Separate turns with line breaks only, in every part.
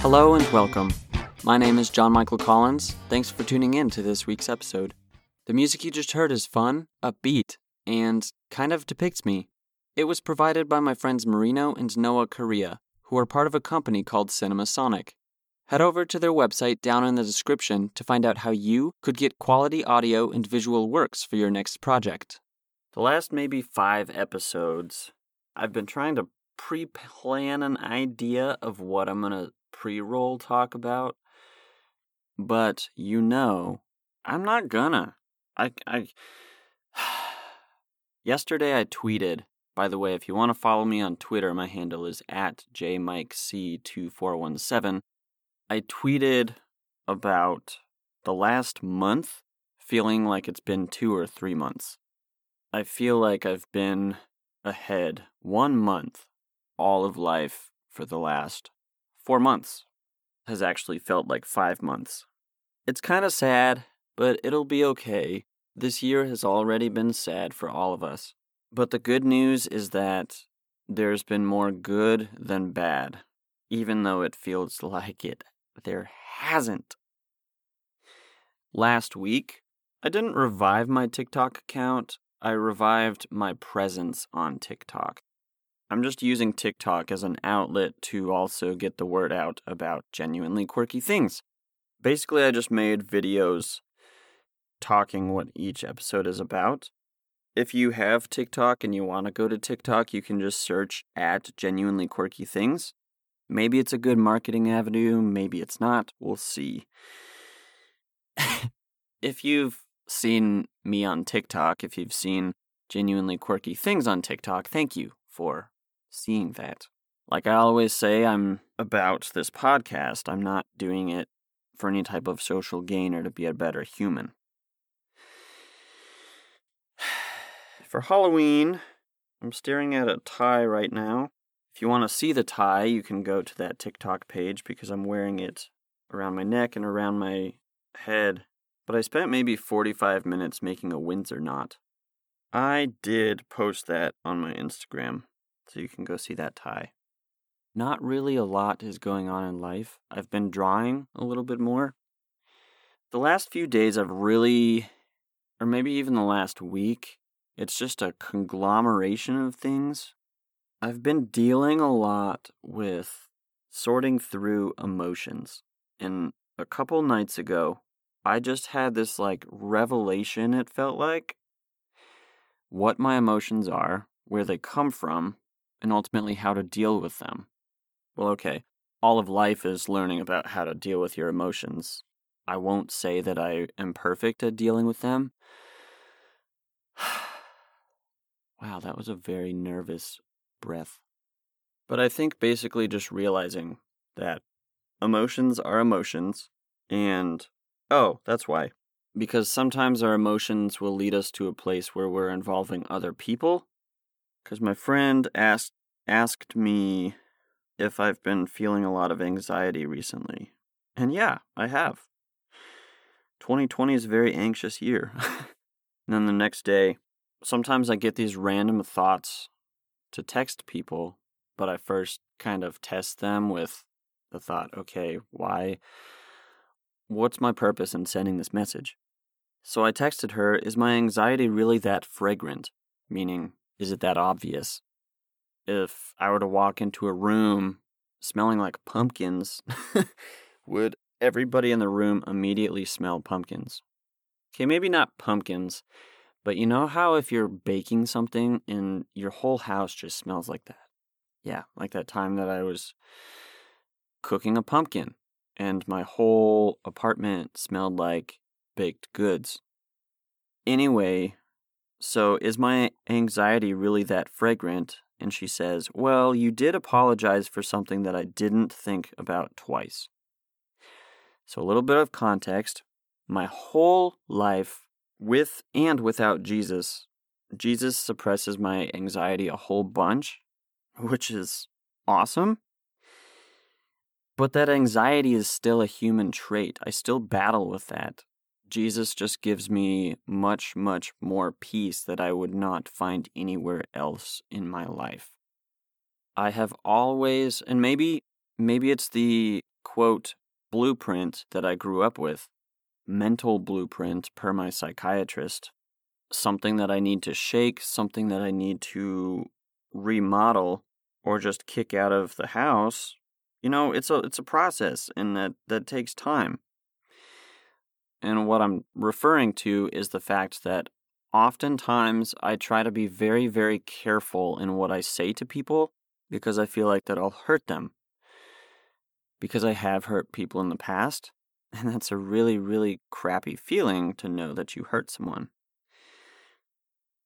Hello and welcome. My name is John Michael Collins. Thanks for tuning in to this week's episode. The music you just heard is fun, upbeat, and kind of depicts me. It was provided by my friends Marino and Noah Correa, who are part of a company called Cinema Sonic. Head over to their website down in the description to find out how you could get quality audio and visual works for your next project. The last maybe five episodes, I've been trying to pre plan an idea of what I'm going to pre roll talk about. But you know, I'm not gonna. I. I Yesterday I tweeted, by the way, if you want to follow me on Twitter, my handle is at jmikec2417. I tweeted about the last month feeling like it's been two or three months. I feel like I've been ahead one month all of life for the last four months. Has actually felt like five months. It's kind of sad, but it'll be okay. This year has already been sad for all of us. But the good news is that there's been more good than bad, even though it feels like it there hasn't. Last week, I didn't revive my TikTok account, I revived my presence on TikTok. I'm just using TikTok as an outlet to also get the word out about genuinely quirky things. Basically, I just made videos talking what each episode is about. If you have TikTok and you want to go to TikTok, you can just search at genuinely quirky things. Maybe it's a good marketing avenue, maybe it's not. We'll see. if you've seen me on TikTok, if you've seen genuinely quirky things on TikTok, thank you for seeing that. Like I always say, I'm about this podcast. I'm not doing it for any type of social gain or to be a better human. For Halloween, I'm staring at a tie right now. If you want to see the tie, you can go to that TikTok page because I'm wearing it around my neck and around my head. But I spent maybe 45 minutes making a Windsor knot. I did post that on my Instagram, so you can go see that tie. Not really a lot is going on in life. I've been drawing a little bit more. The last few days, I've really, or maybe even the last week, it's just a conglomeration of things. I've been dealing a lot with sorting through emotions. And a couple nights ago, I just had this like revelation, it felt like. What my emotions are, where they come from, and ultimately how to deal with them. Well, okay, all of life is learning about how to deal with your emotions. I won't say that I am perfect at dealing with them. Wow, that was a very nervous breath. But I think basically just realizing that emotions are emotions, and oh, that's why. Because sometimes our emotions will lead us to a place where we're involving other people. Because my friend asked asked me if I've been feeling a lot of anxiety recently. And yeah, I have. 2020 is a very anxious year. and then the next day, sometimes I get these random thoughts to text people, but I first kind of test them with the thought, okay, why? What's my purpose in sending this message? So I texted her, is my anxiety really that fragrant? Meaning, is it that obvious? If I were to walk into a room smelling like pumpkins, would everybody in the room immediately smell pumpkins? Okay, maybe not pumpkins, but you know how if you're baking something and your whole house just smells like that? Yeah, like that time that I was cooking a pumpkin and my whole apartment smelled like baked goods. Anyway, so is my anxiety really that fragrant? And she says, Well, you did apologize for something that I didn't think about twice. So, a little bit of context. My whole life, with and without Jesus, Jesus suppresses my anxiety a whole bunch, which is awesome. But that anxiety is still a human trait. I still battle with that. Jesus just gives me much, much more peace that I would not find anywhere else in my life. I have always, and maybe, maybe it's the quote blueprint that I grew up with, mental blueprint per my psychiatrist, something that I need to shake, something that I need to remodel or just kick out of the house, you know, it's a it's a process and that that takes time. And what I'm referring to is the fact that oftentimes I try to be very very careful in what I say to people because I feel like that I'll hurt them. Because I have hurt people in the past, and that's a really really crappy feeling to know that you hurt someone.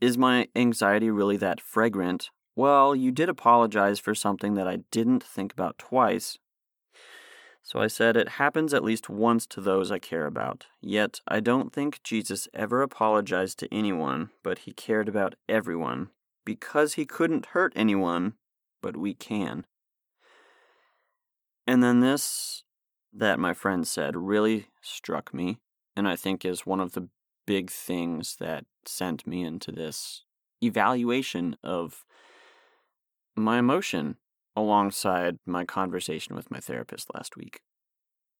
Is my anxiety really that fragrant well, you did apologize for something that I didn't think about twice. So I said, It happens at least once to those I care about. Yet I don't think Jesus ever apologized to anyone, but he cared about everyone. Because he couldn't hurt anyone, but we can. And then this that my friend said really struck me, and I think is one of the big things that sent me into this evaluation of my emotion alongside my conversation with my therapist last week.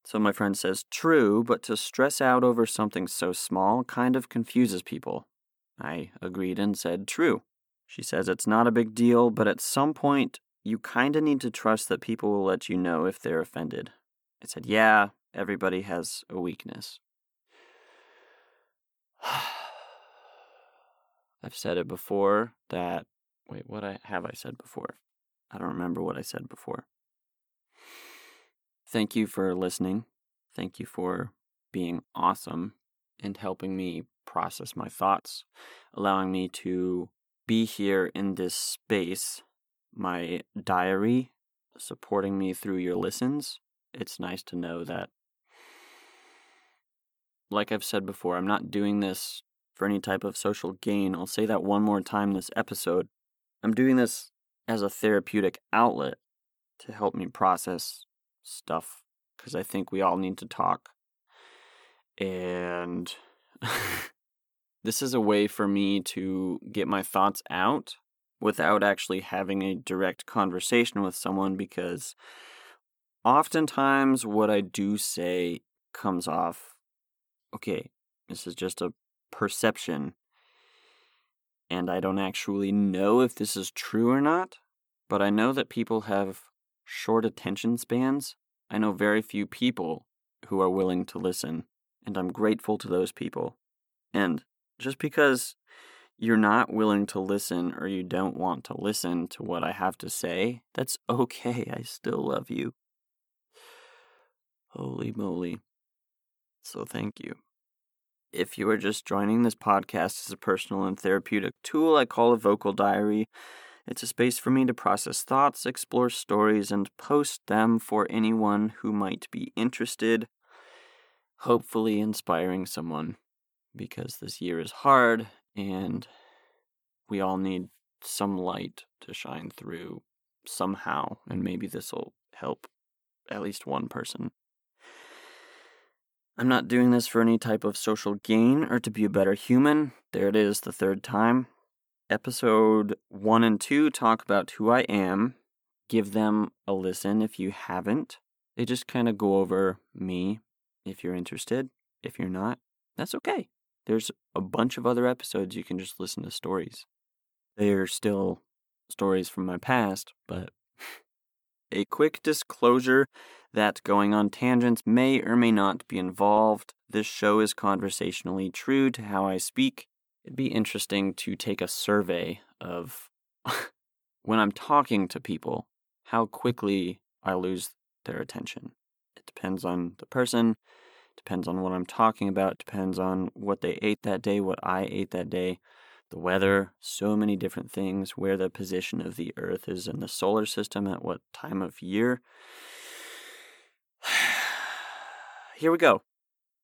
So my friend says, True, but to stress out over something so small kind of confuses people. I agreed and said, True. She says it's not a big deal, but at some point, you kinda need to trust that people will let you know if they're offended. I said, Yeah, everybody has a weakness. I've said it before that Wait, what I have I said before? I don't remember what I said before. Thank you for listening. Thank you for being awesome and helping me process my thoughts, allowing me to be here in this space, my diary, supporting me through your listens. It's nice to know that, like I've said before, I'm not doing this for any type of social gain. I'll say that one more time this episode. I'm doing this as a therapeutic outlet to help me process stuff because I think we all need to talk. And this is a way for me to get my thoughts out without actually having a direct conversation with someone because oftentimes what I do say comes off okay, this is just a perception and I don't actually know if this is true or not, but I know that people have short attention spans. I know very few people who are willing to listen, and I'm grateful to those people. And just because you're not willing to listen or you don't want to listen to what I have to say, that's okay. I still love you. Holy moly. So thank you. If you are just joining this podcast as a personal and therapeutic tool I call a vocal diary, it's a space for me to process thoughts, explore stories, and post them for anyone who might be interested, hopefully inspiring someone. Because this year is hard and we all need some light to shine through somehow, and maybe this will help at least one person. I'm not doing this for any type of social gain or to be a better human. There it is, the third time. Episode 1 and 2 talk about who I am. Give them a listen if you haven't. They just kind of go over me if you're interested. If you're not, that's okay. There's a bunch of other episodes you can just listen to stories. They're still stories from my past, but a quick disclosure that going on tangents may or may not be involved. This show is conversationally true to how I speak. It'd be interesting to take a survey of when I'm talking to people, how quickly I lose their attention. It depends on the person, depends on what I'm talking about, depends on what they ate that day, what I ate that day the weather, so many different things, where the position of the Earth is in the solar system at what time of year. Here we go.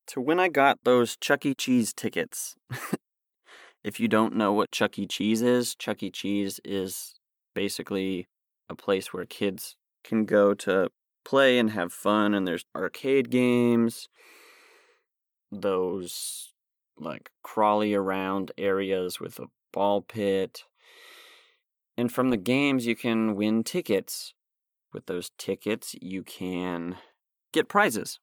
To when I got those Chuck E. Cheese tickets. if you don't know what Chuck E. Cheese is, Chuck E. Cheese is basically a place where kids can go to play and have fun, and there's arcade games, those like crawly around areas with a ball pit. And from the games, you can win tickets. With those tickets, you can get prizes.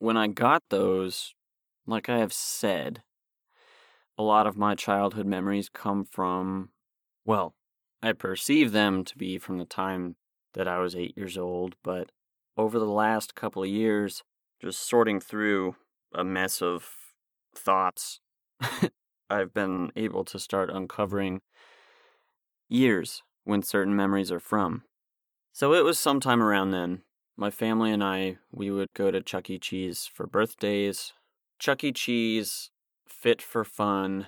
When I got those, like I have said, a lot of my childhood memories come from, well, I perceive them to be from the time that I was eight years old, but over the last couple of years, just sorting through a mess of thoughts, I've been able to start uncovering years when certain memories are from. So it was sometime around then. My family and I, we would go to Chuck E. Cheese for birthdays. Chuck E. Cheese, Fit for Fun.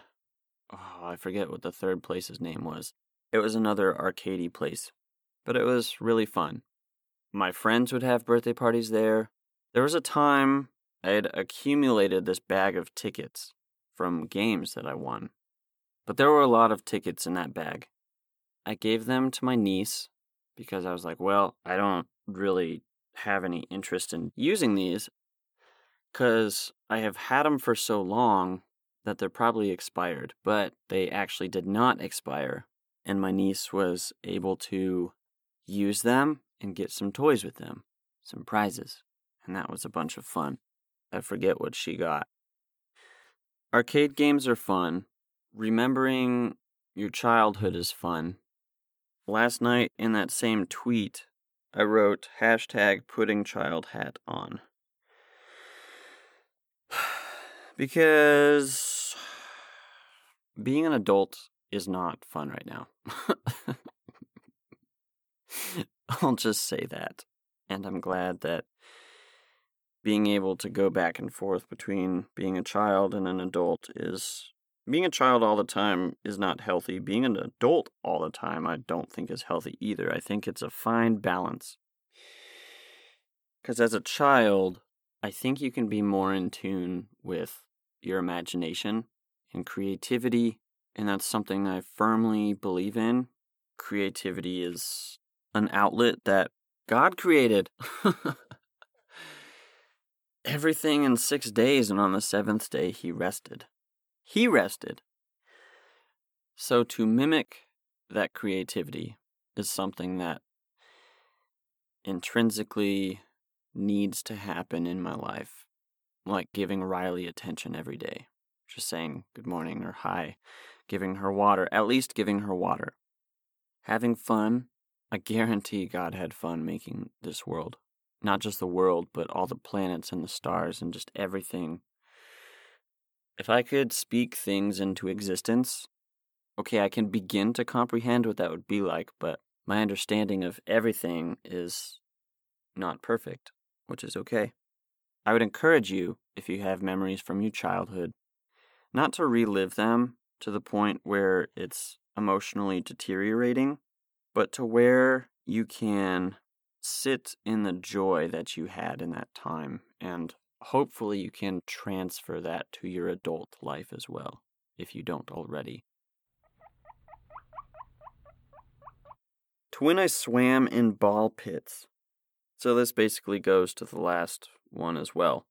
Oh, I forget what the third place's name was. It was another arcadey place, but it was really fun. My friends would have birthday parties there. There was a time I had accumulated this bag of tickets from games that I won. But there were a lot of tickets in that bag. I gave them to my niece because I was like, well, I don't really have any interest in using these because I have had them for so long that they're probably expired, but they actually did not expire. And my niece was able to use them and get some toys with them, some prizes. And that was a bunch of fun. I forget what she got. Arcade games are fun. Remembering your childhood is fun. Last night in that same tweet, I wrote hashtag putting child hat on. because being an adult is not fun right now. I'll just say that. And I'm glad that being able to go back and forth between being a child and an adult is being a child all the time is not healthy. Being an adult all the time, I don't think is healthy either. I think it's a fine balance. Because as a child, I think you can be more in tune with your imagination and creativity, and that's something I firmly believe in. Creativity is an outlet that God created. Everything in six days, and on the seventh day he rested. He rested. So to mimic that creativity is something that intrinsically needs to happen in my life, like giving Riley attention every day, just saying good morning or hi, giving her water, at least giving her water. Having fun, I guarantee God had fun making this world. Not just the world, but all the planets and the stars and just everything if I could speak things into existence, okay, I can begin to comprehend what that would be like, but my understanding of everything is not perfect, which is okay. I would encourage you, if you have memories from your childhood, not to relive them to the point where it's emotionally deteriorating, but to where you can sit in the joy that you had in that time and hopefully you can transfer that to your adult life as well, if you don't already. To when I swam in ball pits. So this basically goes to the last one as well.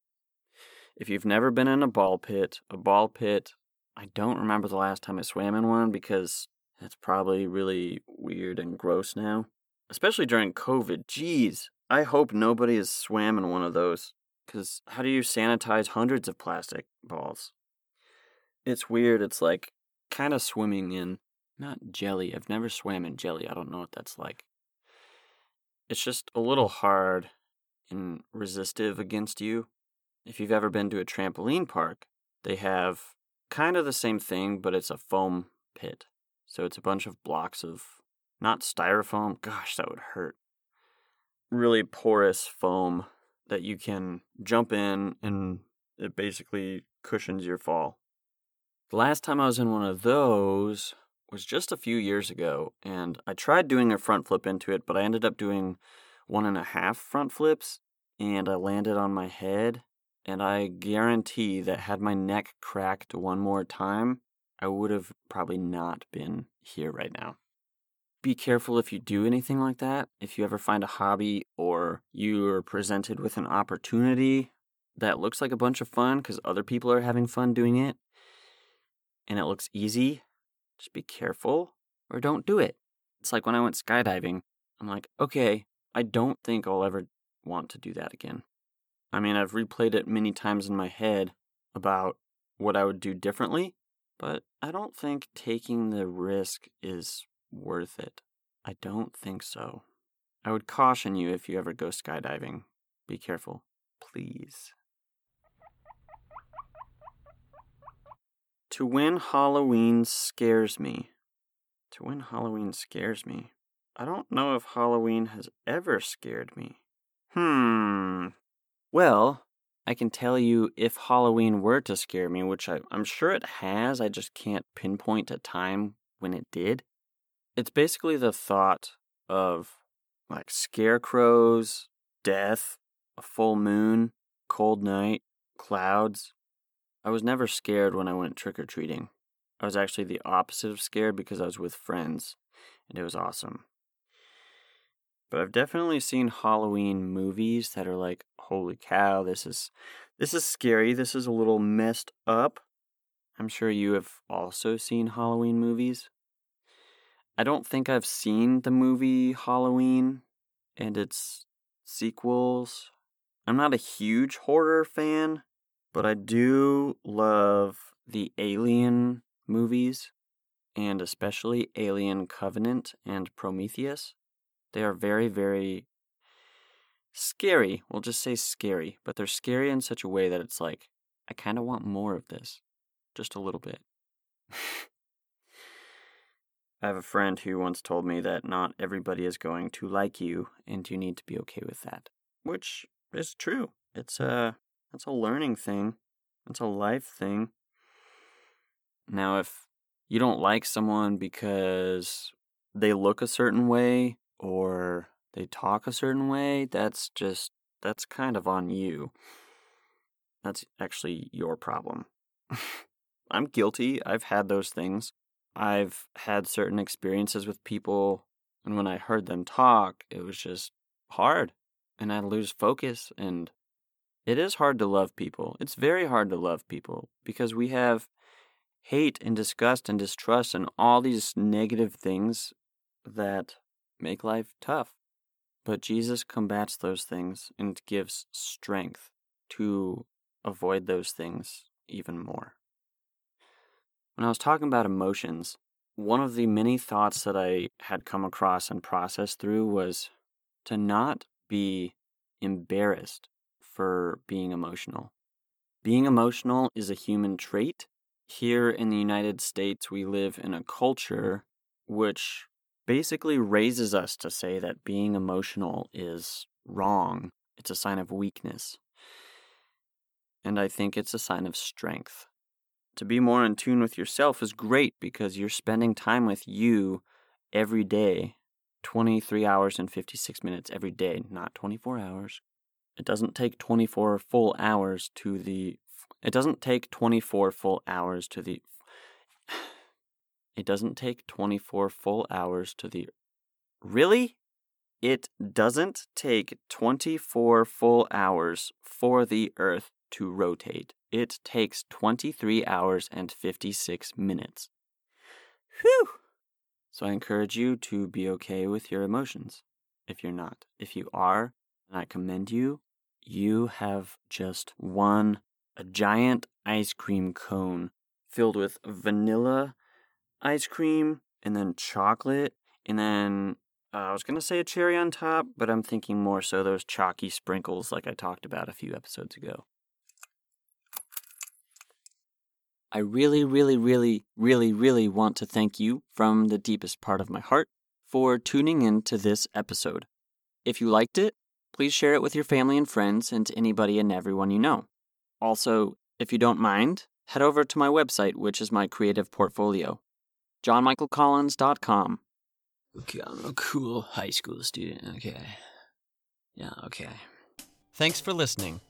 If you've never been in a ball pit, a ball pit, I don't remember the last time I swam in one because it's probably really weird and gross now. Especially during COVID. Jeez, I hope nobody has swam in one of those. Because how do you sanitize hundreds of plastic balls? It's weird. It's like kind of swimming in, not jelly. I've never swam in jelly. I don't know what that's like. It's just a little hard and resistive against you. If you've ever been to a trampoline park, they have kind of the same thing, but it's a foam pit. So it's a bunch of blocks of not styrofoam. Gosh, that would hurt. Really porous foam that you can jump in and it basically cushions your fall. The last time I was in one of those was just a few years ago, and I tried doing a front flip into it, but I ended up doing one and a half front flips, and I landed on my head. And I guarantee that had my neck cracked one more time, I would have probably not been here right now be careful if you do anything like that. If you ever find a hobby or you're presented with an opportunity that looks like a bunch of fun because other people are having fun doing it and it looks easy, just be careful or don't do it. It's like when I went skydiving, I'm like, okay, I don't think I'll ever want to do that again. I mean, I've replayed it many times in my head about what I would do differently, but I don't think taking the risk is worth it. I don't think so. I would caution you if you ever go skydiving. Be careful, please. To win Halloween scares me. To win Halloween scares me. I don't know if Halloween has ever scared me. Hmm. Well, I can tell you if Halloween were to scare me, which I, am sure it has, I just can't pinpoint a time when it did. It's basically the thought of like scarecrows, death, a full moon, cold night, clouds. I was never scared when I went trick or treating. I was actually the opposite of scared because I was with friends, and it was awesome. But I've definitely seen Halloween movies that are like, holy cow, this is this is scary. This is a little messed up. I'm sure you have also seen Halloween movies. I don't think I've seen the movie Halloween and its sequels. I'm not a huge horror fan, but I do love the Alien movies, and especially Alien Covenant and Prometheus. They are very, very scary. We'll just say scary, but they're scary in such a way that it's like, I kind of want more of this. Just a little bit. I have a friend who once told me that not everybody is going to like you, and you need to be okay with that. Which is true. It's a it's a learning thing. It's a life thing. Now if you don't like someone because they look a certain way or they talk a certain way, that's just that's kind of on you. That's actually your problem. I'm guilty. I've had those things. I've had certain experiences with people, and when I heard them talk, it was just hard, and I lose focus. And it is hard to love people. It's very hard to love people because we have hate and disgust and distrust and all these negative things that make life tough. But Jesus combats those things and gives strength to avoid those things even more. When I was talking about emotions, one of the many thoughts that I had come across and processed through was to not be embarrassed for being emotional. Being emotional is a human trait. Here in the United States, we live in a culture which basically raises us to say that being emotional is wrong. It's a sign of weakness. And I think it's a sign of strength. To be more in tune with yourself is great because you're spending time with you every day 23 hours and 56 minutes every day, not 24 hours. It doesn't take 24 full hours to the. It doesn't take 24 full hours to the. It doesn't take 24 full hours to the. Really? It doesn't take 24 full hours for the Earth to rotate. It takes 23 hours and 56 minutes. Whew! So I encourage you to be okay with your emotions if you're not. If you are, and I commend you, you have just won a giant ice cream cone filled with vanilla ice cream and then chocolate and then uh, I was going to say a cherry on top, but I'm thinking more so those chalky sprinkles like I talked about a few episodes ago. I really, really, really, really, really want to thank you from the deepest part of my heart for tuning in to this episode. If you liked it, please share it with your family and friends and to anybody and everyone you know. Also, if you don't mind, head over to my website, which is my creative portfolio johnmichaelcollins.com.
Okay, I'm a cool high school student. Okay. Yeah, okay.
Thanks for listening.